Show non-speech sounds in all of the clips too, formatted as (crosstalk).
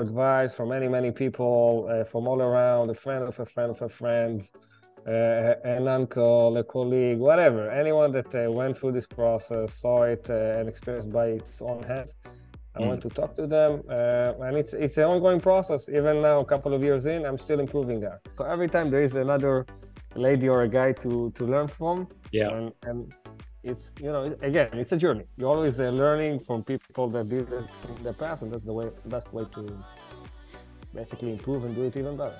advice from many, many people uh, from all around, a friend of a friend of a friend, uh, an uncle, a colleague, whatever, anyone that uh, went through this process, saw it uh, and experienced by its own hands. I mm. want to talk to them, uh, and it's it's an ongoing process. Even now, a couple of years in, I'm still improving there. So every time there is another lady or a guy to to learn from, yeah, and, and it's you know again it's a journey you're always uh, learning from people that did it in the past and that's the way best way to basically improve and do it even better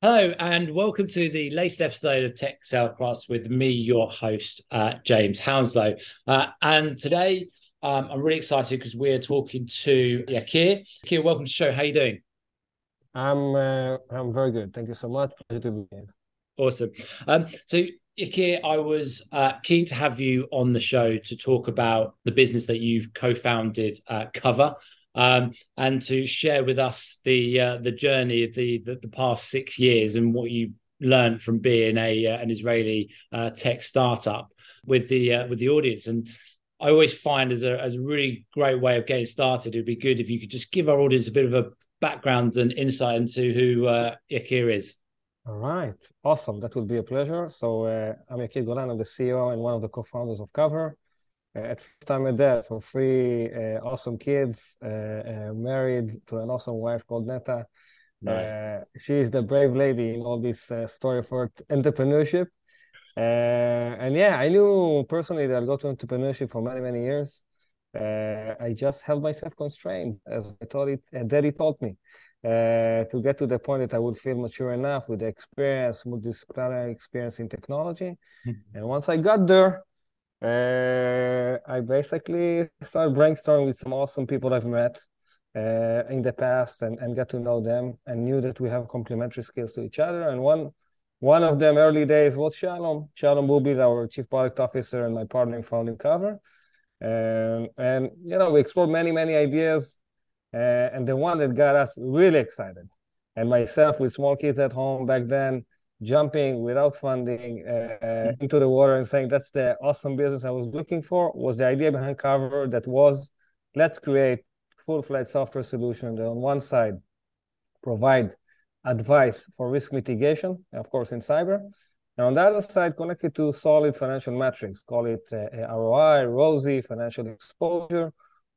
Hello and welcome to the latest episode of Tech Salescraft with me, your host, uh, James Hounslow. Uh, and today um, I'm really excited because we're talking to Yakir. Yakir, welcome to the show. How are you doing? I'm uh, I'm very good. Thank you so much. Pleasure to be here. Awesome. Um, so Yakir, I was uh, keen to have you on the show to talk about the business that you've co-founded, uh, Kovrr, um, and to share with us the uh, the journey of the, the, the past six years and what you learned from being a uh, an Israeli uh, tech startup with the uh, with the audience. And I always find as a as a really great way of getting started, it'd be good if you could just give our audience a bit of a background and insight into who uh, Yakir is. All right, awesome. That would be a pleasure. So uh, I'm Yakir Golan. I'm the CEO and one of the co-founders of Kovrr. Uh, at first, time a dad for three uh, awesome kids, uh, uh, married to an awesome wife called Neta. Nice. Uh, she is the brave lady in all this story for entrepreneurship. Uh, and yeah, I knew personally that I'll go to entrepreneurship for many, many years. Uh, I just held myself constrained, as I thought it, and Daddy taught me, uh, to get to the point that I would feel mature enough with the experience, multidisciplinary experience in technology. Mm-hmm. And once I got there, uh, I basically started brainstorming with some awesome people I've met uh, in the past and, and get to know them and knew that we have complementary skills to each other. And one one of them early days was Shalom. Shalom will be our chief product officer and my partner in founding Kovrr. And, and you know, we explored many, many ideas. Uh, and the one that got us really excited, and myself with small kids at home back then, jumping without funding uh, mm-hmm. into the water and saying that's the awesome business I was looking for, was the idea behind Kovrr that was let's create full-fledged software solution that on one side provide advice for risk mitigation, of course, in cyber. And on the other side, connected to solid financial metrics, call it uh, ROI, ROSI, financial exposure.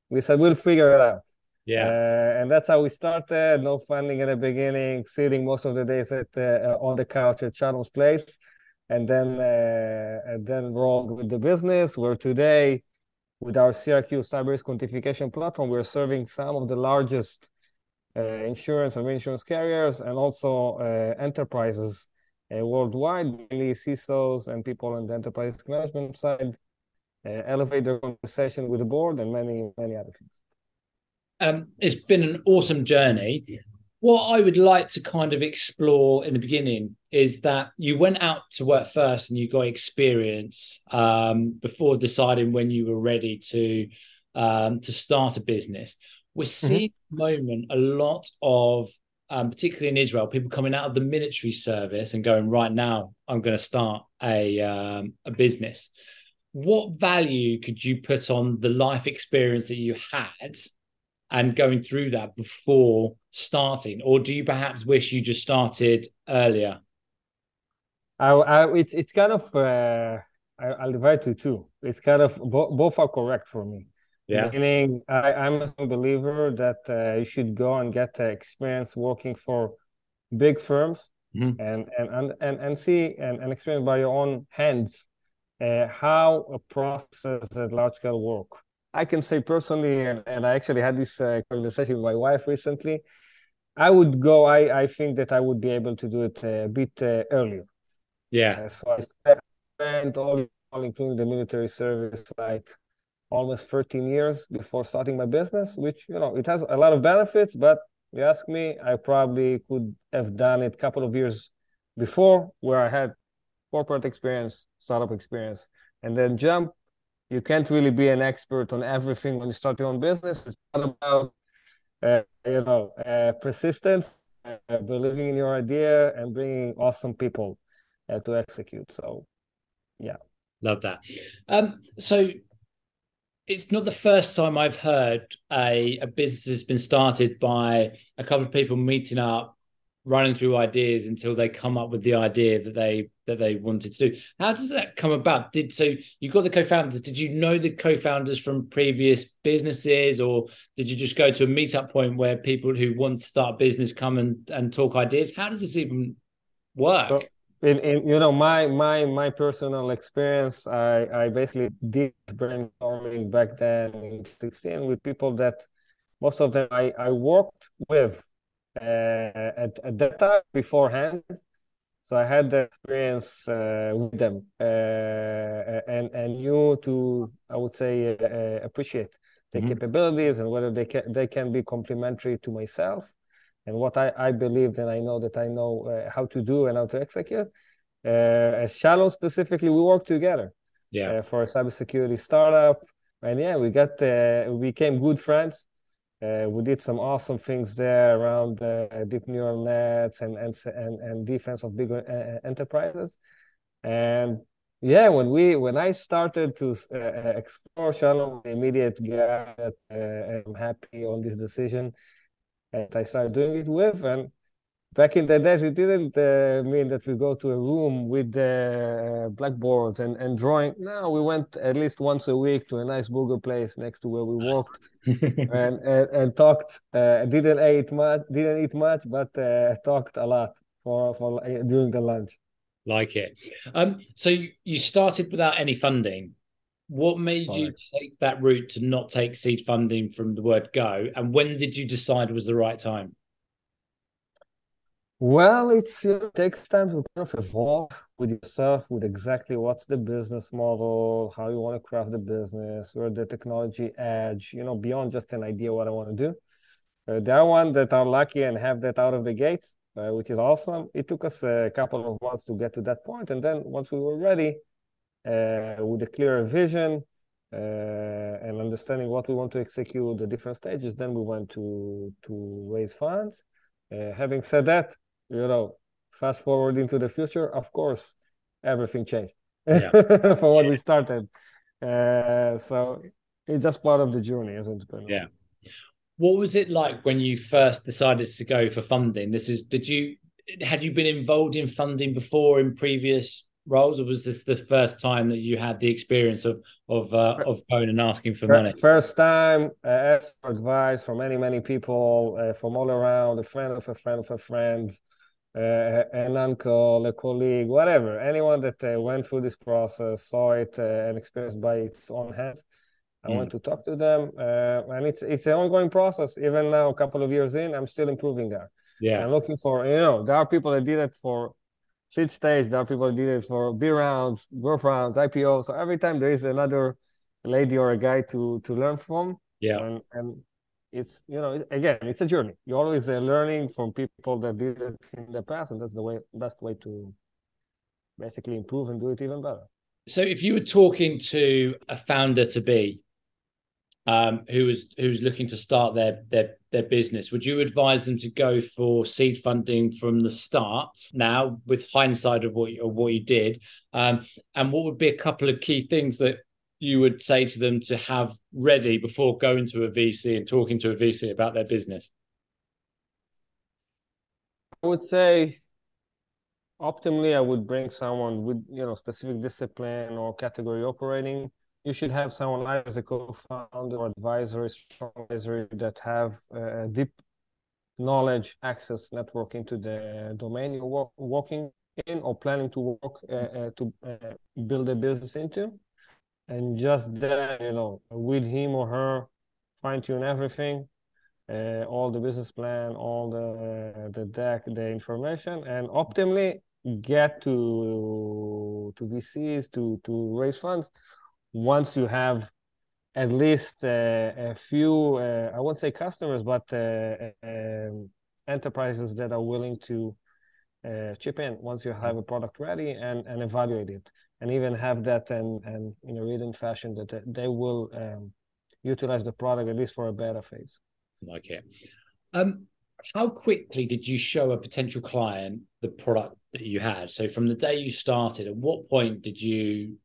We said we'll figure it out. Yeah. Uh, and that's how we started. No funding at the beginning, sitting most of the days at uh, on the couch at Shalom's place, and then uh, and then rolled with the business. Where today, with our CRQ cyber risk quantification platform, we're serving some of the largest insurance and reinsurance carriers, and also uh, enterprises uh, worldwide, mainly CISOs and people on the enterprise management side, elevate their conversation with the board, and many, many other things. Um, it's been an awesome journey. What I would like to kind of explore in the beginning is that you went out to work first and you got experience um, before deciding when you were ready to um, to start a business. We're mm-hmm. seeing mm-hmm. moment a lot of, um, particularly in Israel, people coming out of the military service and going, right now, I'm going to start a um, a business. What value could you put on the life experience that you had and going through that before starting, or do you perhaps wish you just started earlier? I, I it's it's kind of uh, I, will divide to two. It's kind of bo- both are correct for me. Yeah. Meaning, I, I'm a believer that uh, you should go and get uh, experience working for big firms mm-hmm. and, and, and, and see and, and experience by your own hands uh, how a process at large scale work. I can say personally, and, and I actually had this uh, conversation with my wife recently. I would go. I, I think that I would be able to do it a bit uh, earlier. Yeah. Uh, so I spent all, all, including the military service, like almost 13 years before starting my business, which, you know, it has a lot of benefits, but you ask me, I probably could have done it a couple of years before where I had corporate experience, startup experience, and then jump. You can't really be an expert on everything when you start your own business. It's not about, uh, you know, uh, persistence, uh, believing in your idea and bringing awesome people uh, to execute. So, yeah, love that. Um, so it's not the first time I've heard a, a business has been started by a couple of people meeting up, running through ideas until they come up with the idea that they that they wanted to do. How does that come about? Did so you got the co-founders? Did you know the co-founders from previous businesses, or did you just go to a meetup point where people who want to start a business come and, and talk ideas? How does this even work? In, in you know my my my personal experience, I I basically did brainstorming back then in 16 with people that most of them I I worked with uh, at at that time beforehand so I had the experience uh, with them uh, and and knew to I would say uh, appreciate their mm-hmm. capabilities and whether they can they can be complementary to myself and what I, I believed and I know that I know uh, how to do and how to execute. Uh, as Shalom specifically, we work together. Yeah. Uh, for a cybersecurity startup, and yeah, we got we became good friends. Uh, we did some awesome things there around uh, deep neural nets and and and, defense of bigger uh, enterprises. And yeah, when we when I started to uh, explore Shalom, the immediate uh, I'm happy on this decision, and I started doing it with and back in the days, it didn't uh, mean that we go to a room with uh, blackboards and, and drawing. No, we went at least once a week to a nice burger place next to where we worked (laughs) and, and, and talked. Uh, didn't eat much, didn't eat much, but uh, talked a lot for for uh, during the lunch. Like it. Um. So you started without any funding. What made you take that route to not take seed funding from the word go? And when did you decide was the right time? Well, it's it takes time to kind of evolve with yourself, with exactly what's the business model, how you want to craft the business, where the technology edge, you know, beyond just an idea what I want to do. Uh, there are ones that are lucky and have that out of the gate, uh, which is awesome. It took us a couple of months to get to that point, and then once we were ready, with a clearer vision uh, and understanding what we want to execute, the different stages, then we went to to raise funds. Uh, having said that, you know, fast forward into the future, of course, everything changed (laughs) yeah. for what we started. Uh, so it's just part of the journey, isn't it? Yeah. What was it like when you first decided to go for funding? This is, did you, had you been involved in funding before in previous roles, or was this the first time that you had the experience of of uh, of going and asking for money? First time, uh, asked for advice from many many people uh, from all around, a friend of a friend of a friend, uh, an uncle, a colleague, whatever, anyone that uh, went through this process, saw it uh, and experienced by its own hands. I mm. went to talk to them, uh, and it's it's an ongoing process. Even now, a couple of years in, I'm still improving there. Yeah, I'm looking for you know there are people that did it for seed stage, there are people that did it for B rounds, growth rounds, IPO. So every time there is another lady or a guy to to learn from. Yeah, and, and it's you know again it's a journey you're always uh, learning from people that did it in the past and that's the way best way to basically improve and do it even better so if you were talking to a founder to be um, who was who's looking to start their their their business would you advise them to go for seed funding from the start now with hindsight of what you, of what you did um, and what would be a couple of key things that you would say to them to have ready before going to a VC and talking to a VC about their business? I would say optimally I would bring someone with you know specific discipline or category operating. You should have someone like as a co-founder or advisory, strong advisory that have uh, deep knowledge, access, network into the domain you're working in or planning to work uh, uh, to uh, build a business into and just then, you know, with him or her, fine tune everything, uh, all the business plan, all the the deck, the information, and optimally get to to VCs to to raise funds. Once you have at least uh, a few, uh, I won't say customers, but uh, um, enterprises that are willing to chip in once you have a product ready and, and evaluate it and even have that and, and in a written fashion that they will um, utilize the product at least for a beta phase. Okay. Um, how quickly did you show a potential client the product that you had. So from the day you started, at what point did you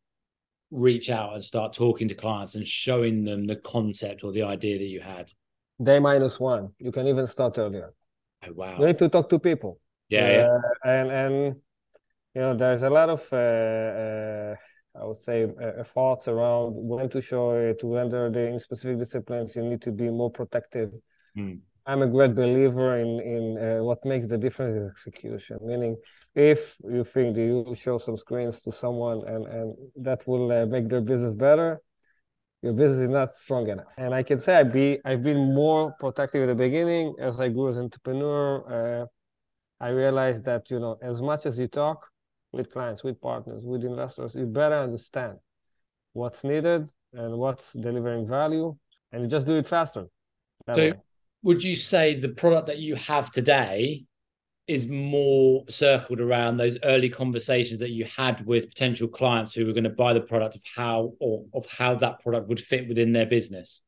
reach out and start talking to clients and showing them the concept or the idea that you had? Day minus one. You can even start earlier. Oh, wow. You need to talk to people. Yeah, uh, yeah. And and you know, there's a lot of uh, uh, I would say uh, thoughts around when to show it, to whether the in specific disciplines you need to be more protective. Mm. I'm a great believer in in uh, what makes the difference is execution. Meaning, if you think that you show some screens to someone and and that will uh, make their business better, your business is not strong enough. And I can say I be I've been more protective at the beginning as I grew as an entrepreneur. Uh, I realized that you know as much as you talk with clients, with partners, with investors, you better understand what's needed and what's delivering value, and you just do it faster. so, way. Would you say the product that you have today is more circled around those early conversations that you had with potential clients who were going to buy the product of how or of how that product would fit within their business?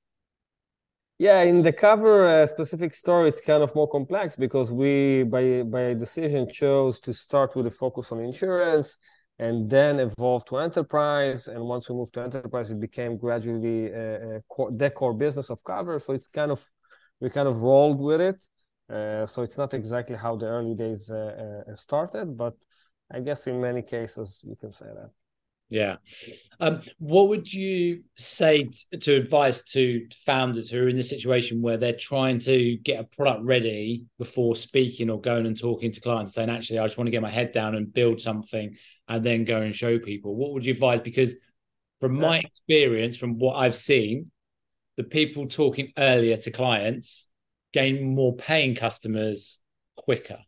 Yeah, in the Kovrr uh, specific story, it's kind of more complex because we, by by decision, chose to start with a focus on insurance and then evolve to enterprise. And once we moved to enterprise, it became gradually a, a core, the core business of Kovrr. So it's kind of we kind of rolled with it. Uh, so it's not exactly how the early days uh, uh, started, but I guess in many cases we can say that. Yeah. Um, what would you say t- to advice to founders who are in the situation where they're trying to get a product ready before speaking or going and talking to clients, saying, actually, I just want to get my head down and build something and then go and show people? What would you advise? Because from my experience, from what I've seen, the people talking earlier to clients gain more paying customers quicker.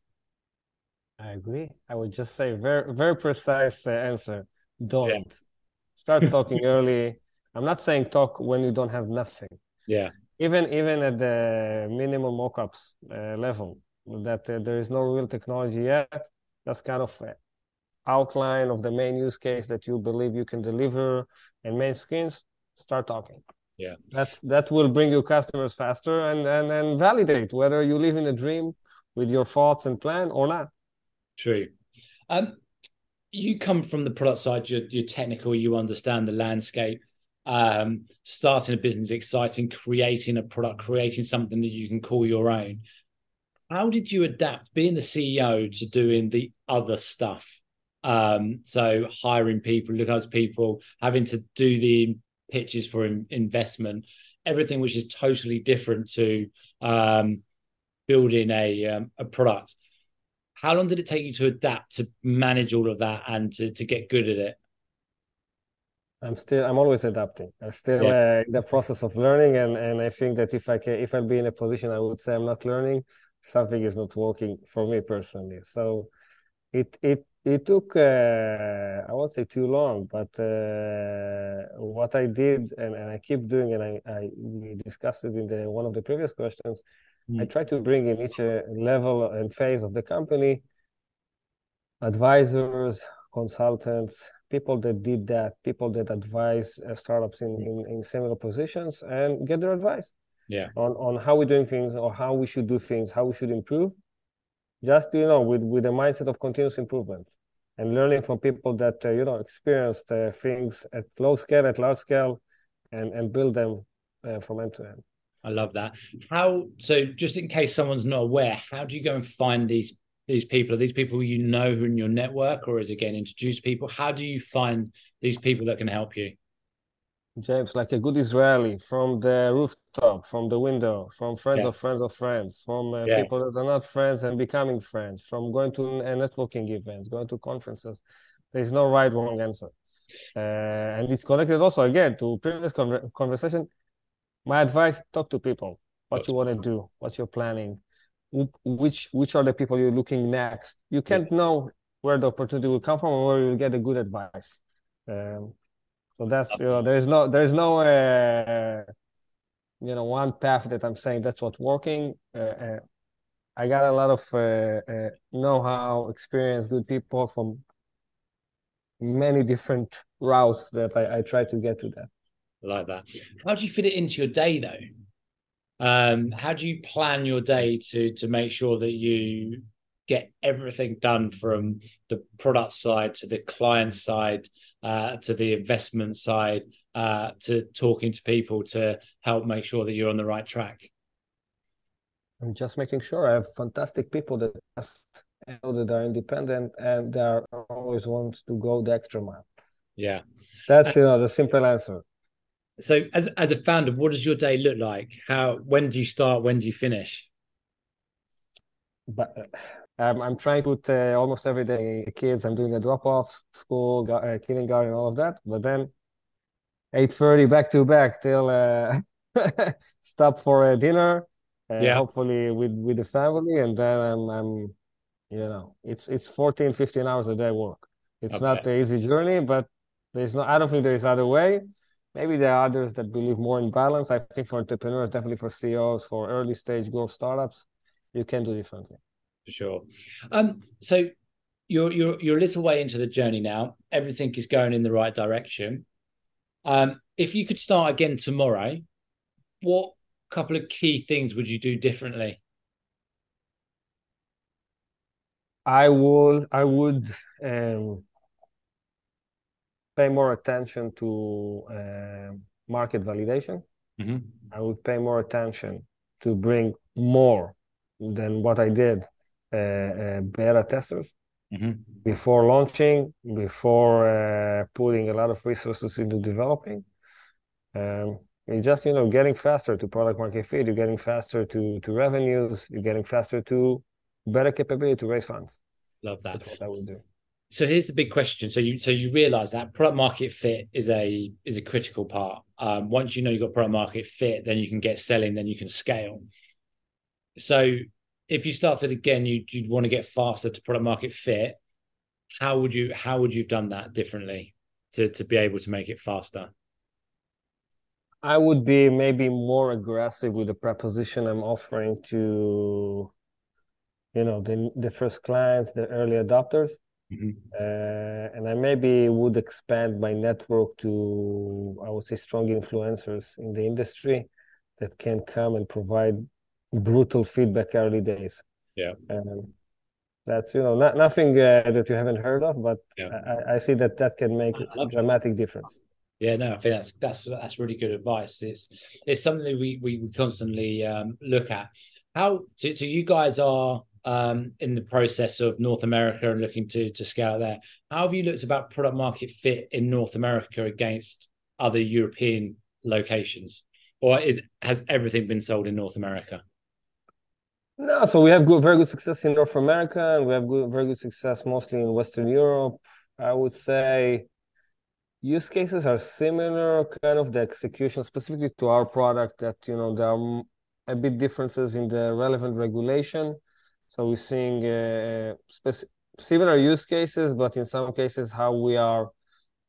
I agree. I would just say very, very precise uh, answer don't yeah. start (laughs) talking early i'm not saying talk when you don't have nothing yeah even even at the minimum mockups uh, level that uh, there is no real technology yet that's kind of outline of the main use case that you believe you can deliver and main screens start talking yeah that that will bring you customers faster and and, and validate whether you live in a dream with your thoughts and plan or not true um you come from the product side, you're, you're technical, you understand the landscape. Um, starting a business exciting, creating a product, creating something that you can call your own. How did you adapt being the CEO to doing the other stuff? Um, so hiring people, looking at people, having to do the pitches for in, investment, everything which is totally different to um, building a um, a product. How long did it take you to adapt to manage all of that and to, to get good at it? I'm still I'm always adapting. I'm still yeah. uh, in the process of learning, and and I think that if I can if I'll be in a position I would say I'm not learning, something is not working for me personally. So it it it took uh, I won't say too long, but uh, what I did and, and I keep doing, and I, I we discussed it in the one of the previous questions, Mm. I try to bring in each uh, level and phase of the company advisors, consultants, people that did that, people that advise uh, startups in, in, in, similar positions and get their advice yeah. on, on how we're doing things or how we should do things, how we should improve. Just, you know, with, with a mindset of continuous improvement and learning from people that, uh, you know, experienced uh, things at low scale, at large scale, and, and build them uh, from end to end. I love that. How so? Just in case someone's not aware, how do you go and find these these people? Are these people you know who in your network, or is it getting introduced people? How do you find these people that can help you? James, like a good Israeli, from the rooftop, from the window, from friends yeah. of friends of friends, from uh, yeah. people that are not friends and becoming friends, from going to a networking events, going to conferences. There is no right wrong answer, uh, and it's connected also again to previous con- conversation. My advice talk to people. What you want to do what you're planning which which are the people you're looking next. You can't know where the opportunity will come from or where you'll get a good advice. Um, so that's you know there's no there's no uh, you know one path that i'm saying that's what's working uh, uh, i got a lot of uh, uh, know-how experience good people from many different routes that I, I try to get to that like that. How do you fit it into your day though? Um, how do you plan your day to to make sure that you get everything done from the product side to the client side uh, to the investment side uh, to talking to people to help make sure that you're on the right track? I'm just making sure I have fantastic people that know that are independent and they are always want to go the extra mile. Yeah, that's you know the simple answer. So, as as a founder, what does your day look like? How when do you start? When do you finish? But uh, um, I'm trying to put uh, almost every day kids. I'm doing a drop off, school, uh, kindergarten, all of that. But then eight thirty back to back till uh, (laughs) stop for a dinner. Uh, yeah. Hopefully with with the family, and then I'm I'm you know it's it's 14 15 hours a day work it's okay. not the easy journey but there's no i don't think there's other way maybe there are others that believe more in balance i think for entrepreneurs definitely for ceos for early stage growth startups you can do differently for sure um so you're you're you're a little way into the journey now everything is going in the right direction um, if you could start again tomorrow, what couple of key things would you do differently? I would I would um, pay more attention to uh, market validation. Mm-hmm. I would pay more attention to bring more than what I did beta testers mm-hmm. before launching, before uh, putting a lot of resources into developing. Um, you're just you know getting faster to product market fit. You're getting faster to to revenues. You're getting faster to better capability to raise funds. Love that. That's what I would do. So here's the big question. So you so you realize that product market fit is a is a critical part. Um, once you know you've got product market fit, then you can get selling, then you can scale. So if you started again, you you'd want to get faster to product market fit. How would you how would you've done that differently to to be able to make it faster? I would be maybe more aggressive with the proposition I'm offering to, you know, the the first clients, the early adopters, mm-hmm. uh, and I maybe would expand my network to, I would say, strong influencers in the industry that can come and provide brutal feedback early days. Yeah. Um, that's you know not, nothing uh, that you haven't heard of, but yeah. I, I, see that that can make a dramatic difference. Yeah, no, I think that's that's that's really good advice. It's it's something we, we constantly um, look at. How so, so you guys are um, in the process of North America and looking to to scale there. How have you looked about product market fit in North America against other European locations, or is has everything been sold in North America? No, so we have good, very good success in North America, and we have good, very good success mostly in Western Europe. I would say use cases are similar, kind of the execution specifically to our product. That you know there are a bit differences in the relevant regulation. So we're seeing uh, speci- similar use cases, but in some cases how we are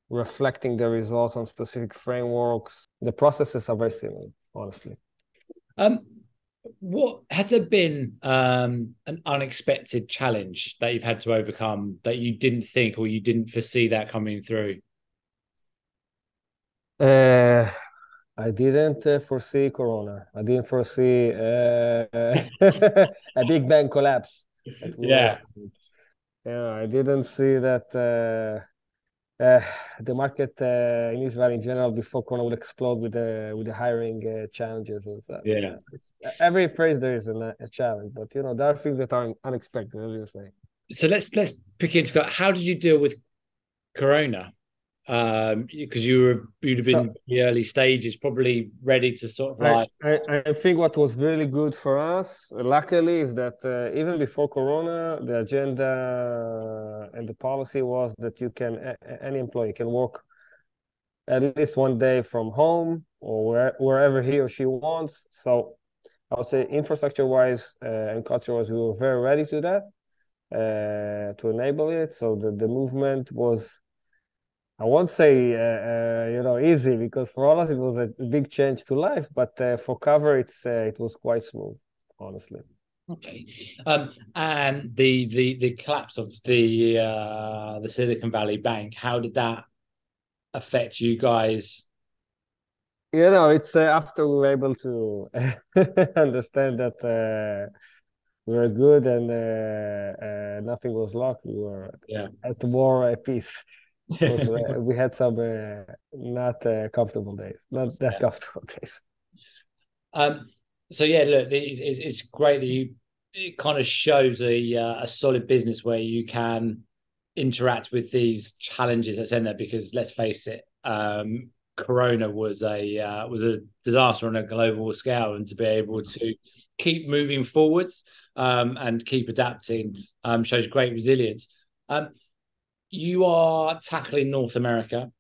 reflecting the results on specific frameworks. The processes are very similar, honestly. Um, what has there been um, an unexpected challenge that you've had to overcome that you didn't think or you didn't foresee that coming through? Uh, I didn't uh, foresee Corona. I didn't foresee uh, (laughs) a big bang collapse. Yeah. Yeah, I didn't see that uh, the market uh, in Israel in general before Corona would explode with the with the hiring uh, challenges and stuff. Yeah, it's, every phrase there is a, a, challenge, but you know there are things that are unexpected, as you say. So let's let's pick into that. how did you deal with Corona? um because you were you'd have been so, the early stages probably ready to sort of like I, I, I, think what was really good for us luckily is that uh, even before corona the agenda and the policy was that you can any employee can work at least one day from home or where, wherever he or she wants so i would say infrastructure wise uh, and culture wise we were very ready to that uh, to enable it so the, the movement was I won't say uh, uh, you know easy because for all us it was a big change to life, but uh, for Kovrr it's uh, it was quite smooth, honestly. Okay, um, and the the the collapse of the uh, the Silicon Valley Bank, how did that affect you guys? You know, it's uh, after we were able to (laughs) understand that we were good and uh, uh, nothing was locked. We were yeah. at war, at peace. (laughs) Was, uh, we had some uh, not uh, comfortable days, not that yeah. comfortable (laughs) days. Um. So yeah, look, it's, it's great that you. It kind of shows a uh, a solid business where you can interact with these challenges that's in there. Because let's face it, um, Corona was a uh, was a disaster on a global scale, and to be able to keep moving forwards um, and keep adapting um, shows great resilience. Um, you are tackling North America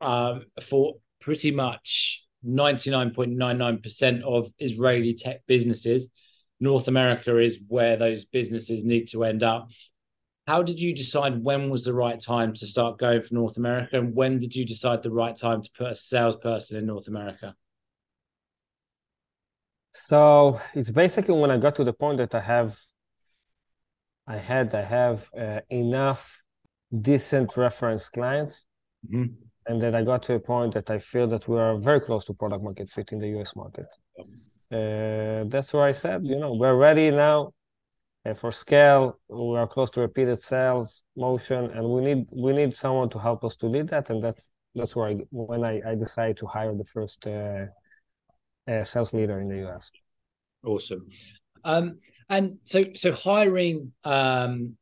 um, for pretty much 99.99% of Israeli tech businesses. North America is where those businesses need to end up. How did you decide when was the right time to start going for North America? And when did you decide the right time to put a salesperson in North America? So it's basically when I got to the point that I have, I had, I have uh, enough decent reference clients, mm-hmm. and then I got to a point that I feel that we are very close to product market fit in the US market. Uh, that's where I said, you know, we're ready now uh, for scale. We are close to repeated sales motion, and we need we need someone to help us to lead that, and that's that's where I when I, I decided to hire the first uh, uh, sales leader in the US. Awesome. Um, and so, so hiring um,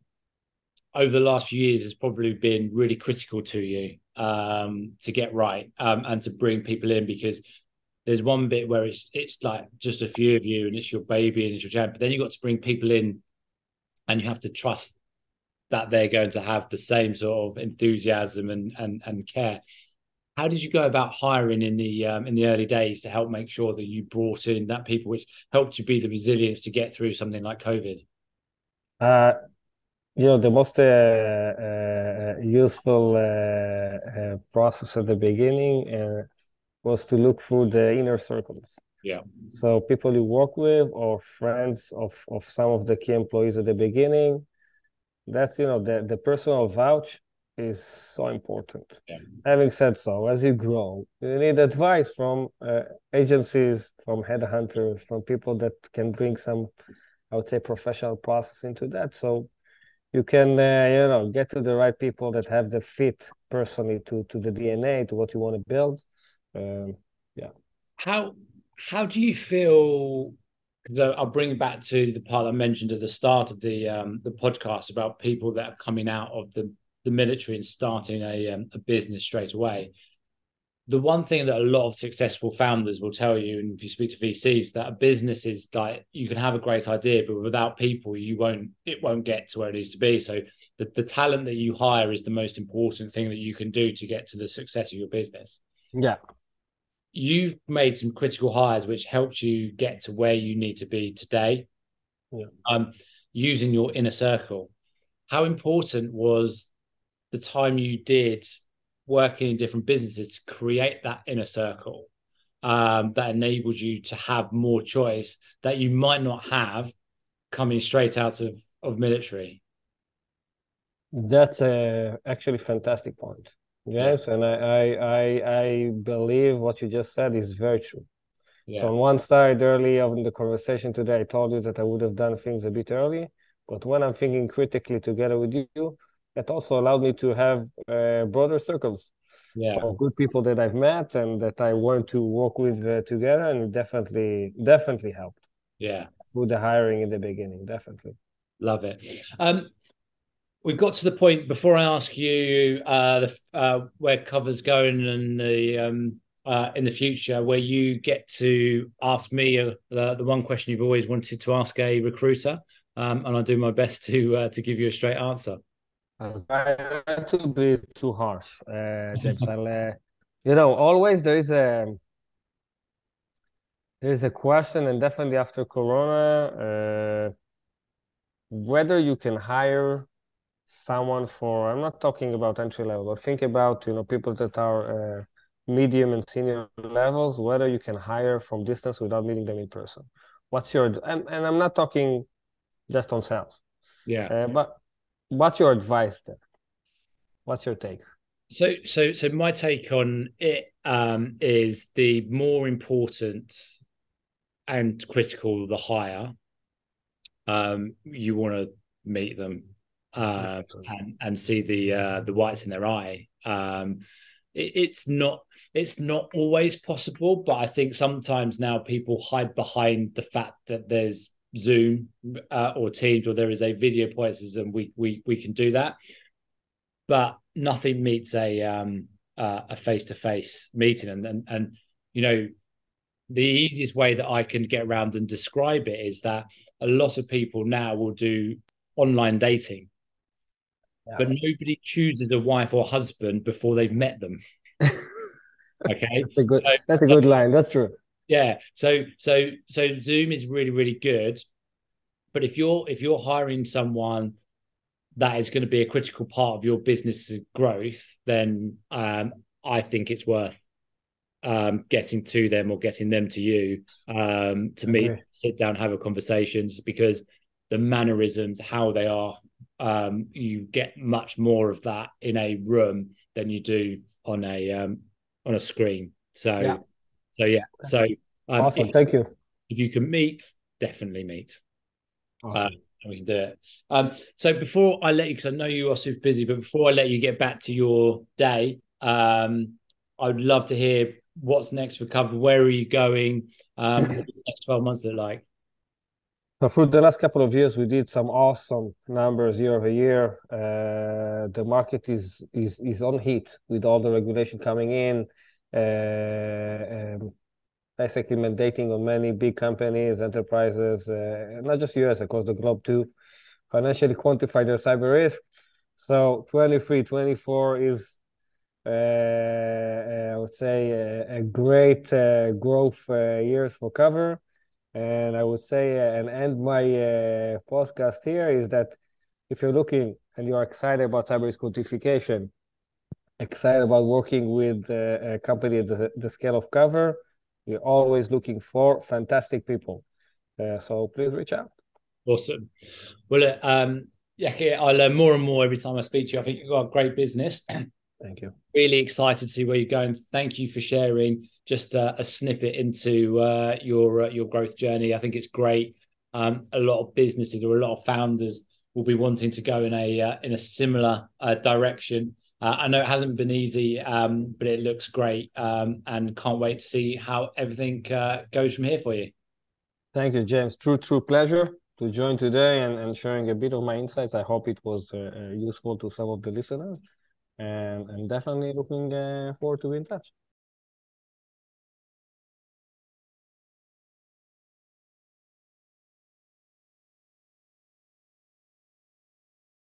over the last few years has probably been really critical to you um, to get right um, and to bring people in because there's one bit where it's it's like just a few of you and it's your baby and it's your champ, but then you've got to bring people in and you have to trust that they're going to have the same sort of enthusiasm and and and care. How did you go about hiring in the um, in the early days to help make sure that you brought in that people which helped you be the resilience to get through something like covid? Uh, you know the most uh, uh, useful uh, uh, process at the beginning uh, was to look through the inner circles yeah so people you work with or friends of of some of the key employees at the beginning that's you know the the personal vouch is so important. Yeah. Having said so, as you grow, you need advice from uh, agencies, from headhunters, from people that can bring some, I would say, professional process into that. So you can, uh, you know, get to the right people that have the fit personally to to the DNA to what you want to build. Um, yeah. How how do you feel? Because I'll bring back to the part I mentioned at the start of the um, the podcast about people that are coming out of the the military and starting a, um, a business straight away. The one thing that a lot of successful founders will tell you, and if you speak to VCs, that a business is like you can have a great idea, but without people, you won't it won't get to where it needs to be. So the, the talent that you hire is the most important thing that you can do to get to the success of your business. Yeah. You've made some critical hires which helped you get to where you need to be today. Yeah. Um, using your inner circle. How important was the time you did working in different businesses to create that inner circle um, that enabled you to have more choice that you might not have coming straight out of, of military. That's a actually fantastic point. Yes, and I, I I I believe what you just said is very true. Yeah. So on one side, early in the conversation today, I told you that I would have done things a bit early, but when I'm thinking critically together with you, it also allowed me to have uh, broader circles yeah. of good people that I've met and that I want to work with uh, together, and definitely, definitely helped. Yeah, through the hiring in the beginning, definitely. Love it. Um, we've got to the point before I ask you uh, the, uh, where Kovrr's going and the um, uh, in the future, where you get to ask me uh, the, the one question you've always wanted to ask a recruiter, um, and I'll do my best to uh, to give you a straight answer. I not to be too harsh, uh, James. I'll, uh, you know, always there is a there is a question, and definitely after Corona, uh, whether you can hire someone for. I'm not talking about entry level, but think about you know people that are uh, medium and senior levels. Whether you can hire from distance without meeting them in person. What's your and, and I'm not talking just on sales. Yeah, uh, but what's your advice there? What's your take? So, so, so my take on it um, is the more important and critical the higher um, you want to meet them uh, and and see the uh, the whites in their eye. Um, it, it's not it's not always possible, but I think sometimes now people hide behind the fact that there's Zoom uh, or Teams or there is a video process and we we we can do that. But nothing meets a um uh, a face to face meeting, and, and and you know the easiest way that I can get around and describe it is that a lot of people now will do online dating, yeah. but nobody chooses a wife or husband before they've met them. (laughs) okay, that's a good. So, that's a good line. That's true. Yeah. So so so Zoom is really really good, but if you're if you're hiring someone that is going to be a critical part of your business growth, then um, I think it's worth um, getting to them or getting them to you um, to meet, sit down, have a conversations because the mannerisms, how they are, um, you get much more of that in a room than you do on a um, on a screen. So, yeah. so yeah, so um, awesome. If, Thank you. If you can meet, definitely meet. Awesome. Uh, we can do it. Um, so before I let you, because I know you are super busy, but before I let you get back to your day, um, I would love to hear what's next for Kovrr. Where are you going? Um, (clears throat) what the next twelve months look like? So for the last couple of years, we did some awesome numbers year over year. Uh, the market is is is on heat with all the regulation coming in. Uh, um, basically mandating on many big companies, enterprises, uh, not just US, across the globe too, financially quantify their cyber risk. So 23, 24 is uh, uh, I would say, a, a great uh, growth years for Kovrr. And I would say, and end my podcast here is that if you're looking and you're excited about cyber risk quantification, excited about working with a company at the, the scale of Kovrr, we're always looking for fantastic people. Uh, so please reach out. Awesome. Well, um, yeah, I learn more and more every time I speak to you. I think you've got a great business. (clears throat) Thank you. Really excited to see where you're going. Thank you for sharing just a snippet into uh, your uh, your growth journey. I think it's great. Um, a lot of businesses or a lot of founders will be wanting to go in a uh, in a similar uh, direction. Uh, I know it hasn't been easy, um, but it looks great, um, and can't wait to see how everything goes from here for you. Thank you, James. True, true pleasure to join today and, and sharing a bit of my insights. I hope it was useful to some of the listeners and I'm definitely looking forward to be in touch.